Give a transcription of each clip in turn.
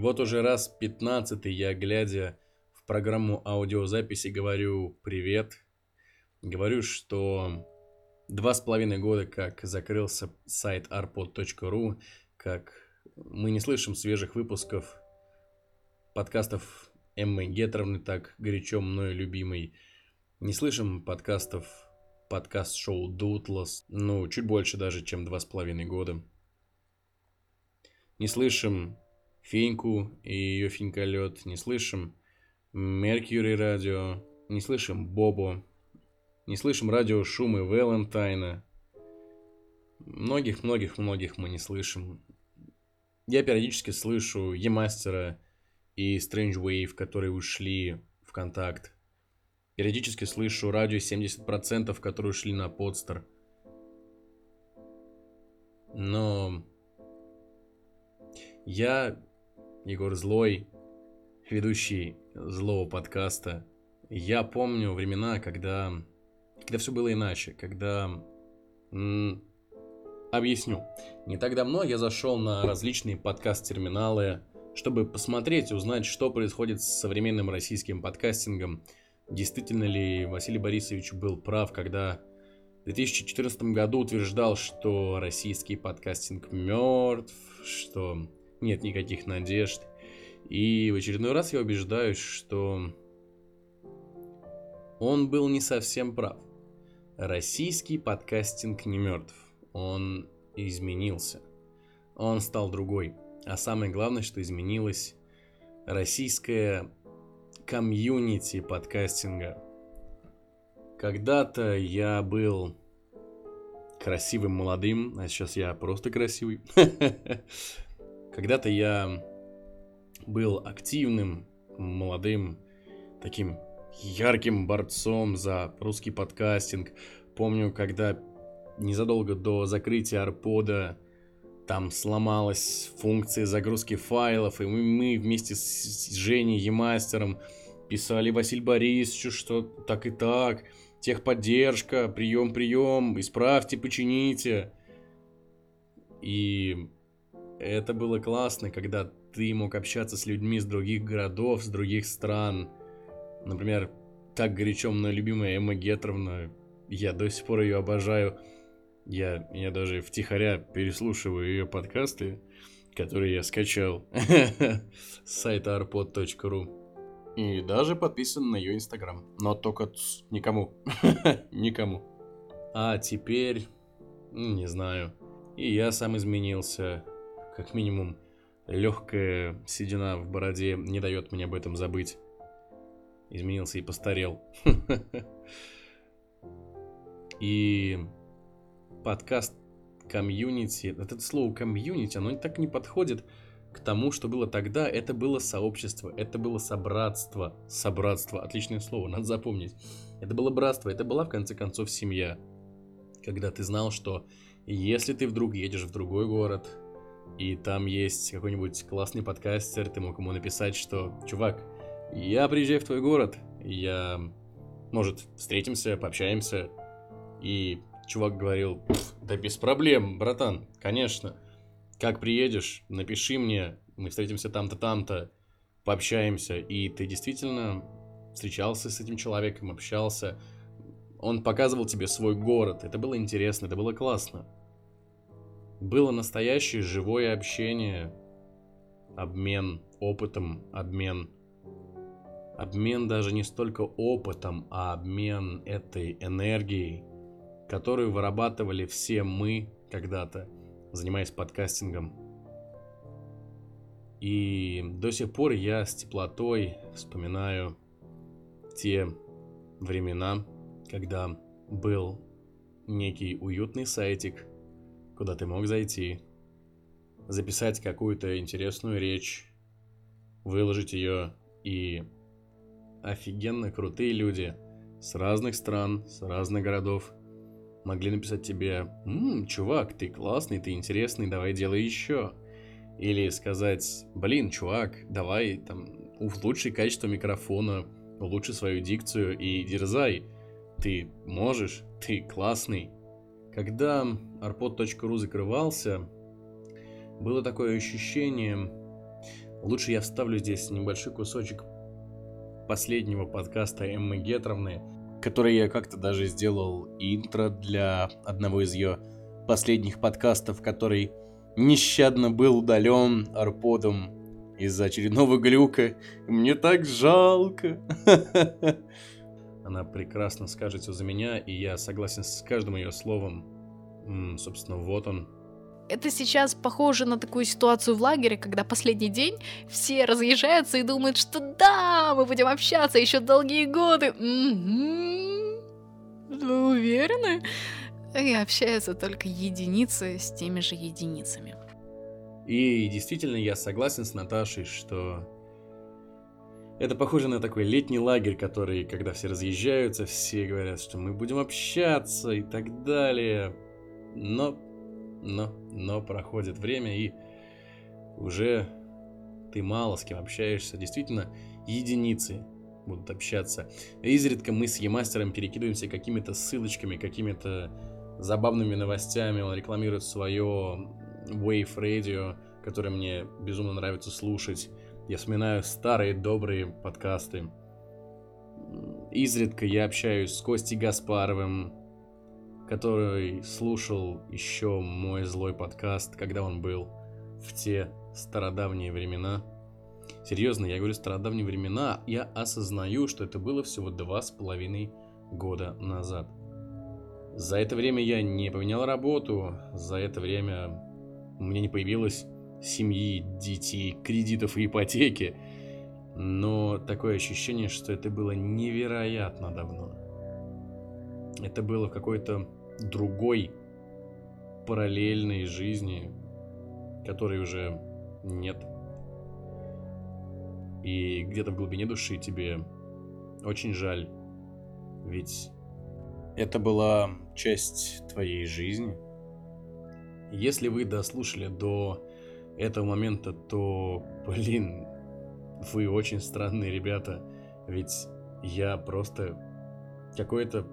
Вот уже раз пятнадцатый я, глядя в программу аудиозаписи, говорю «Привет». Говорю, что два с половиной года, как закрылся сайт arpod.ru, как мы не слышим свежих выпусков подкастов Эммы Гетровны, так горячо мною любимой. Не слышим подкастов, подкаст-шоу Дутлас, ну, чуть больше даже, чем два с половиной года. Не слышим Феньку и ее Феньколет, не слышим Меркьюри радио, не слышим Бобо, не слышим радио Шумы Валентайна. Многих-многих-многих мы не слышим. Я периодически слышу Емастера и Strange Wave, которые ушли в контакт. Периодически слышу радио 70%, которые ушли на подстер. Но я, Егор Злой, ведущий злого подкаста, я помню времена, когда когда все было иначе, когда... М- объясню. Не так давно я зашел на различные подкаст-терминалы, чтобы посмотреть, узнать, что происходит с современным российским подкастингом. Действительно ли Василий Борисович был прав, когда в 2014 году утверждал, что российский подкастинг мертв, что нет никаких надежд. И в очередной раз я убеждаюсь, что он был не совсем прав. Российский подкастинг не мертв. Он изменился. Он стал другой. А самое главное, что изменилось российское комьюнити подкастинга. Когда-то я был красивым молодым, а сейчас я просто красивый. Когда-то я был активным, молодым, таким ярким борцом за русский подкастинг. Помню, когда незадолго до закрытия Арпода там сломалась функция загрузки файлов, и мы, вместе с Женей Емастером писали Василь Борисовичу, что так и так, техподдержка, прием, прием, исправьте, почините. И это было классно, когда ты мог общаться с людьми с других городов, с других стран, Например, так горячо мной любимая Эмма Гетровна, я до сих пор ее обожаю. Я, я даже втихаря переслушиваю ее подкасты, которые я скачал с сайта arpod.ru. И даже подписан на ее инстаграм. Но только никому. никому. А теперь... Не знаю. И я сам изменился. Как минимум, легкая седина в бороде не дает мне об этом забыть изменился и постарел. И подкаст комьюнити, это слово комьюнити, оно так не подходит к тому, что было тогда. Это было сообщество, это было собратство. Собратство, отличное слово, надо запомнить. Это было братство, это была в конце концов семья. Когда ты знал, что если ты вдруг едешь в другой город, и там есть какой-нибудь классный подкастер, ты мог ему написать, что, чувак, я приезжаю в твой город, я, может, встретимся, пообщаемся. И чувак говорил, да без проблем, братан, конечно. Как приедешь, напиши мне, мы встретимся там-то, там-то, пообщаемся. И ты действительно встречался с этим человеком, общался. Он показывал тебе свой город. Это было интересно, это было классно. Было настоящее живое общение, обмен опытом, обмен Обмен даже не столько опытом, а обмен этой энергией, которую вырабатывали все мы когда-то, занимаясь подкастингом. И до сих пор я с теплотой вспоминаю те времена, когда был некий уютный сайтик, куда ты мог зайти, записать какую-то интересную речь, выложить ее и офигенно крутые люди с разных стран, с разных городов могли написать тебе «Ммм, чувак, ты классный, ты интересный, давай делай еще». Или сказать «Блин, чувак, давай там улучши качество микрофона, улучши свою дикцию и дерзай. Ты можешь, ты классный». Когда arpod.ru закрывался, было такое ощущение, Лучше я вставлю здесь небольшой кусочек последнего подкаста Эммы Гетровны, который я как-то даже сделал интро для одного из ее последних подкастов, который нещадно был удален арподом из-за очередного глюка. Мне так жалко. Она прекрасно скажет все за меня, и я согласен с каждым ее словом. М, собственно, вот он, это сейчас похоже на такую ситуацию в лагере, когда последний день все разъезжаются и думают, что да, мы будем общаться еще долгие годы. Угу. Вы уверены? И общаются только единицы с теми же единицами. И действительно, я согласен с Наташей, что это похоже на такой летний лагерь, который, когда все разъезжаются, все говорят, что мы будем общаться и так далее. Но но, но проходит время, и уже ты мало с кем общаешься. Действительно, единицы будут общаться. Изредка мы с Емастером перекидываемся какими-то ссылочками, какими-то забавными новостями. Он рекламирует свое Wave Radio, которое мне безумно нравится слушать. Я вспоминаю старые добрые подкасты. Изредка я общаюсь с Костей Гаспаровым, который слушал еще мой злой подкаст, когда он был в те стародавние времена. Серьезно, я говорю стародавние времена, я осознаю, что это было всего два с половиной года назад. За это время я не поменял работу, за это время у меня не появилось семьи, детей, кредитов и ипотеки. Но такое ощущение, что это было невероятно давно. Это было в какой-то другой параллельной жизни, которой уже нет. И где-то в глубине души тебе очень жаль, ведь это была часть твоей жизни. Если вы дослушали до этого момента, то, блин, вы очень странные ребята, ведь я просто какой-то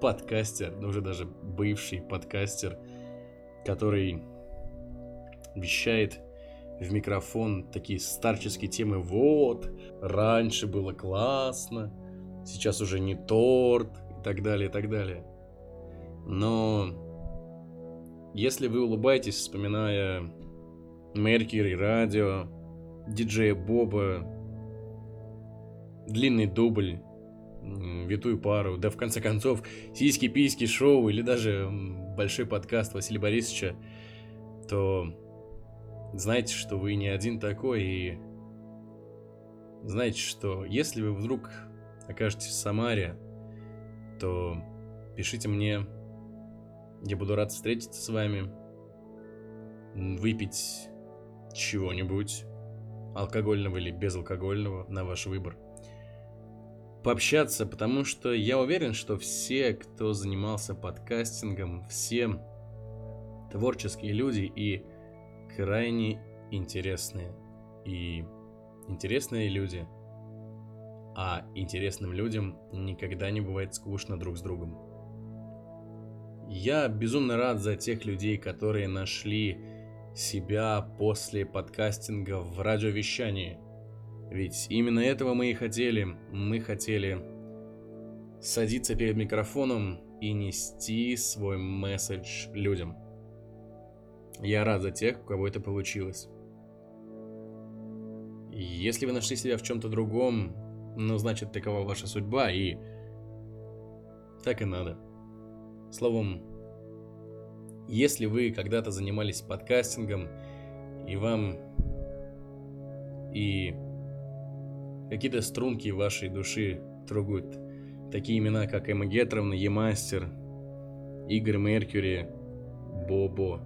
подкастер, ну уже даже бывший подкастер, который вещает в микрофон такие старческие темы. Вот, раньше было классно, сейчас уже не торт и так далее, и так далее. Но если вы улыбаетесь, вспоминая Меркьюри, радио, диджея Боба, длинный дубль витую пару, да в конце концов сиськи-письки шоу или даже большой подкаст Василия Борисовича, то знаете, что вы не один такой, и знаете, что если вы вдруг окажетесь в Самаре, то пишите мне, я буду рад встретиться с вами, выпить чего-нибудь, алкогольного или безалкогольного, на ваш выбор – пообщаться, потому что я уверен, что все, кто занимался подкастингом, все творческие люди и крайне интересные. И интересные люди. А интересным людям никогда не бывает скучно друг с другом. Я безумно рад за тех людей, которые нашли себя после подкастинга в радиовещании – ведь именно этого мы и хотели. Мы хотели садиться перед микрофоном и нести свой месседж людям. Я рад за тех, у кого это получилось. Если вы нашли себя в чем-то другом, ну, значит, такова ваша судьба, и так и надо. Словом, если вы когда-то занимались подкастингом, и вам и Какие-то струнки вашей души трогают. Такие имена, как Эмма Гетровна, Емастер, Игорь Меркьюри, Бобо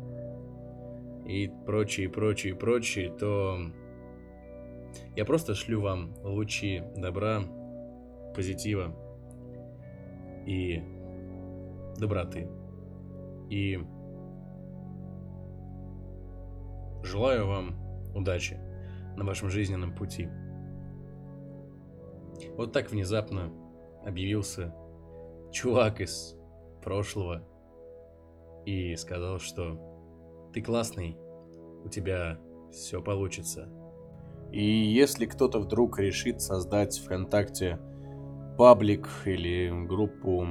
и прочие, прочие, прочие, то я просто шлю вам лучи добра, позитива и доброты. И желаю вам удачи на вашем жизненном пути. Вот так внезапно объявился чувак из прошлого и сказал, что ты классный, у тебя все получится. И если кто-то вдруг решит создать ВКонтакте паблик или группу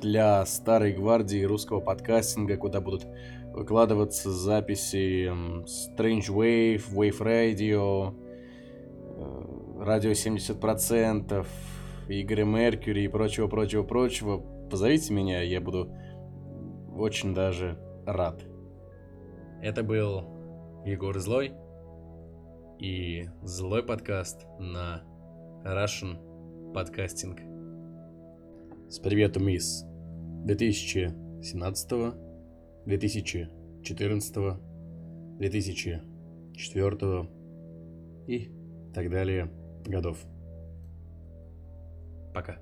для старой гвардии русского подкастинга, куда будут выкладываться записи Strange Wave, Wave Radio, э, Радио 70%, Игоря Меркьюри и прочего-прочего-прочего. Позовите меня, я буду очень даже рад. Это был Егор Злой и Злой подкаст на Russian Podcasting. С приветом из 2017, 2014, 2004 и так далее годов. Пока.